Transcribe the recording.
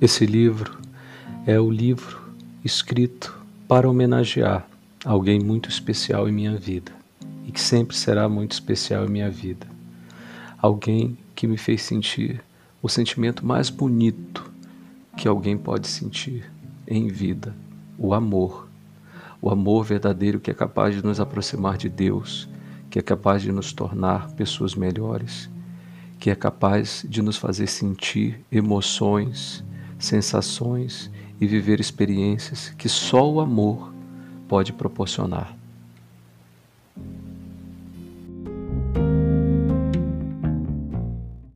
Esse livro é o livro escrito para homenagear alguém muito especial em minha vida e que sempre será muito especial em minha vida. Alguém que me fez sentir o sentimento mais bonito que alguém pode sentir em vida: o amor. O amor verdadeiro que é capaz de nos aproximar de Deus, que é capaz de nos tornar pessoas melhores, que é capaz de nos fazer sentir emoções sensações e viver experiências que só o amor pode proporcionar.